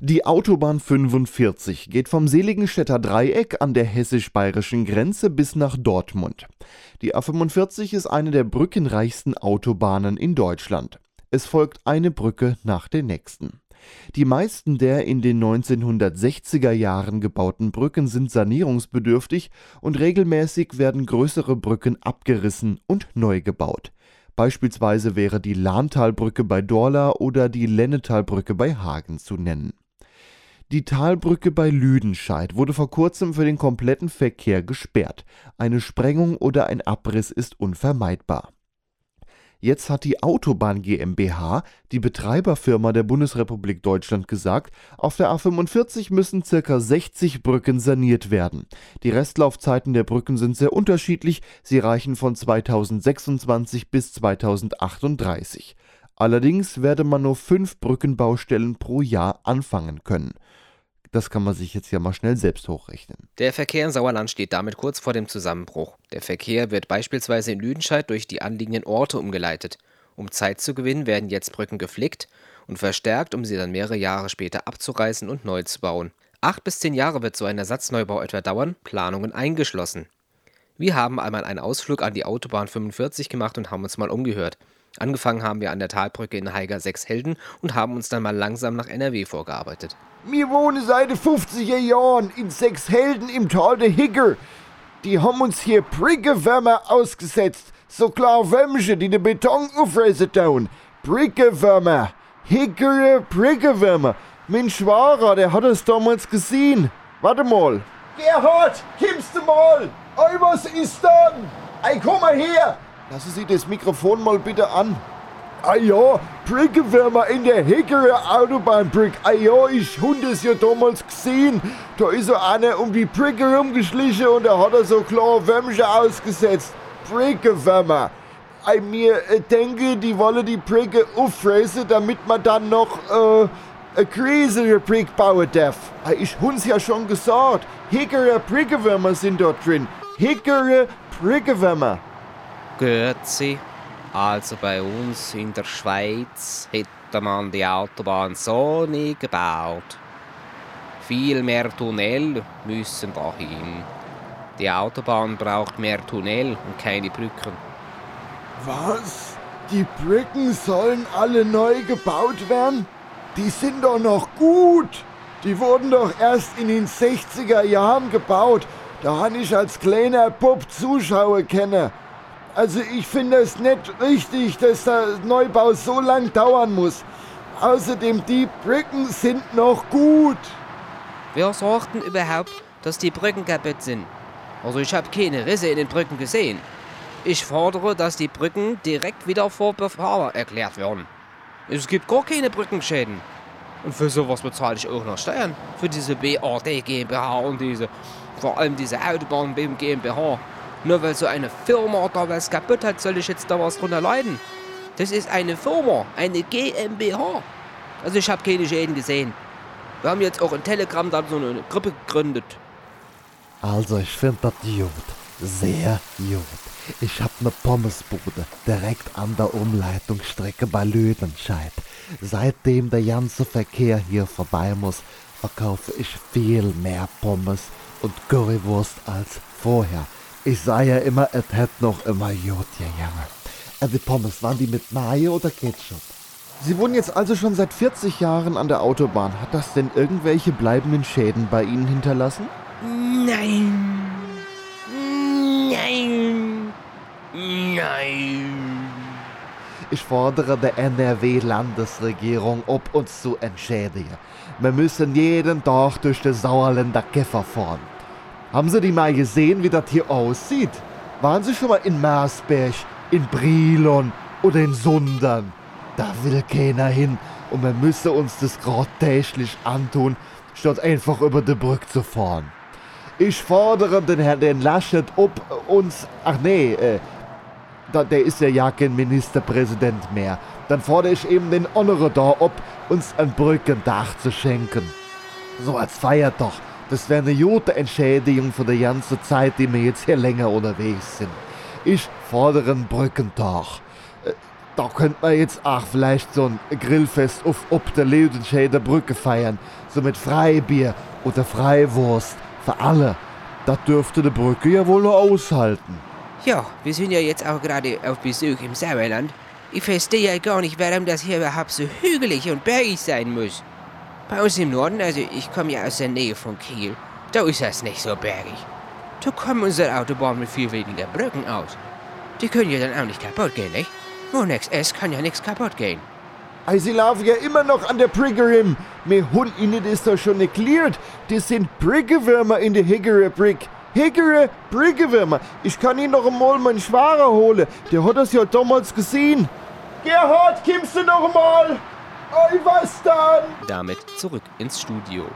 Die Autobahn 45 geht vom Seligenstädter Dreieck an der hessisch-bayerischen Grenze bis nach Dortmund. Die A45 ist eine der brückenreichsten Autobahnen in Deutschland. Es folgt eine Brücke nach der nächsten. Die meisten der in den 1960er Jahren gebauten Brücken sind sanierungsbedürftig und regelmäßig werden größere Brücken abgerissen und neu gebaut. Beispielsweise wäre die Lahntalbrücke bei Dorla oder die Lennetalbrücke bei Hagen zu nennen. Die Talbrücke bei Lüdenscheid wurde vor kurzem für den kompletten Verkehr gesperrt. Eine Sprengung oder ein Abriss ist unvermeidbar. Jetzt hat die Autobahn GmbH, die Betreiberfirma der Bundesrepublik Deutschland, gesagt, auf der A45 müssen ca. 60 Brücken saniert werden. Die Restlaufzeiten der Brücken sind sehr unterschiedlich, sie reichen von 2026 bis 2038. Allerdings werde man nur fünf Brückenbaustellen pro Jahr anfangen können. Das kann man sich jetzt ja mal schnell selbst hochrechnen. Der Verkehr in Sauerland steht damit kurz vor dem Zusammenbruch. Der Verkehr wird beispielsweise in Lüdenscheid durch die anliegenden Orte umgeleitet. Um Zeit zu gewinnen, werden jetzt Brücken geflickt und verstärkt, um sie dann mehrere Jahre später abzureißen und neu zu bauen. Acht bis zehn Jahre wird so ein Ersatzneubau etwa dauern, Planungen eingeschlossen. Wir haben einmal einen Ausflug an die Autobahn 45 gemacht und haben uns mal umgehört. Angefangen haben wir an der Talbrücke in Haiger Helden und haben uns dann mal langsam nach NRW vorgearbeitet. Wir wohnen seit 50er Jahren in Helden im Tal der Higger. Die haben uns hier Brickewürmer ausgesetzt. So klar Würmchen, die den Beton auffressen tun. Brickewürmer. Higgere Brickewürmer. Mein Schwager, der hat es damals gesehen. Warte mal. Gerhard, kommst du mal? Ey, was ist dann? Ey, komm mal her. Lassen Sie das Mikrofon mal bitte an. Ah ja, Brückenwärmer in der Heckerer Autobahnbrück. Ah ja, ich hund es ja damals gesehen. Da ist so einer um die Brücke rumgeschlichen und da hat er so klar Würmchen ausgesetzt. Brückenwärmer. Ich mir äh, denke, die wollen die Brücke auffressen, damit man dann noch äh, eine größere Brücke bauen darf. Ah, ich hund's ja schon gesagt. Hickerer Brückenwärmer sind dort drin. Hickerer Brückenwärmer. Grüezi. Also bei uns in der Schweiz hätte man die Autobahn so nie gebaut. Viel mehr Tunnel müssen dahin. Die Autobahn braucht mehr Tunnel und keine Brücken. Was? Die Brücken sollen alle neu gebaut werden? Die sind doch noch gut. Die wurden doch erst in den 60er Jahren gebaut. Da habe ich als kleiner Bub Zuschauer kennen. Also ich finde es nicht richtig, dass der Neubau so lang dauern muss. Außerdem, die Brücken sind noch gut. Wer sagt denn überhaupt, dass die Brücken kaputt sind? Also ich habe keine Risse in den Brücken gesehen. Ich fordere, dass die Brücken direkt wieder vor Befahrer erklärt werden. Es gibt gar keine Brückenschäden. Und für sowas bezahle ich auch noch Steuern. Für diese BRD GmbH und diese, vor allem diese Autobahn GmbH. Nur weil so eine Firma da was kaputt hat, soll ich jetzt da was drunter leiden? Das ist eine Firma, eine GmbH. Also ich habe keine Schäden gesehen. Wir haben jetzt auch in Telegram da so eine Gruppe gegründet. Also ich finde das gut. Sehr gut. Ich hab ne Pommesbude direkt an der Umleitungsstrecke bei Lüdenscheid. Seitdem der ganze Verkehr hier vorbei muss, verkaufe ich viel mehr Pommes und Currywurst als vorher. Ich sah ja immer, es hätte noch immer gut gegangen. Äh, die Pommes, waren die mit Mayo oder Ketchup? Sie wohnen jetzt also schon seit 40 Jahren an der Autobahn. Hat das denn irgendwelche bleibenden Schäden bei Ihnen hinterlassen? Nein. Nein. Nein. Ich fordere der NRW-Landesregierung, ob uns zu entschädigen. Wir müssen jeden Tag durch den Sauerländer Käfer fahren. Haben Sie die mal gesehen, wie das hier aussieht? Waren Sie schon mal in Marsberg, in Brilon oder in Sundern? Da will keiner hin und wir müssen uns das gerade täglich antun, statt einfach über die Brücke zu fahren. Ich fordere den Herrn den Laschet, ob uns. Ach nee, äh, da, der ist ja ja kein Ministerpräsident mehr. Dann fordere ich eben den Honore da, ob uns ein Brückendach zu schenken. So als Feiert doch. Das wäre eine gute Entschädigung für die ganze Zeit, die wir jetzt hier länger unterwegs sind. Ich fordere einen Brückentag. Äh, Da könnte man jetzt auch vielleicht so ein Grillfest auf ob der Leutenschäder Brücke feiern. So mit Freibier oder Freiwurst. Für alle. Das dürfte die Brücke ja wohl noch aushalten. Ja, wir sind ja jetzt auch gerade auf Besuch im Sauerland. Ich verstehe ja gar nicht, warum das hier überhaupt so hügelig und bergig sein muss. Bei uns im Norden, also ich komme ja aus der Nähe von Kiel, da ist das nicht so bergig. Da kommen unsere Autobahnen mit viel weniger Brücken aus. Die können ja dann auch nicht kaputt gehen, nicht? Wo nix ist, kann ja nichts kaputt gehen. Ei, Sie laufen ja immer noch an der Briggerim. Mir Hund Ihnen ist doch schon erklärt. Das sind Briggewürmer in der Hickory Brick. Hickory Briggewürmer. Ich kann Ihnen noch einmal meinen Schwager holen. Der hat das ja damals gesehen. Gerhard, kommst du noch mal? Dann? Damit zurück ins Studio.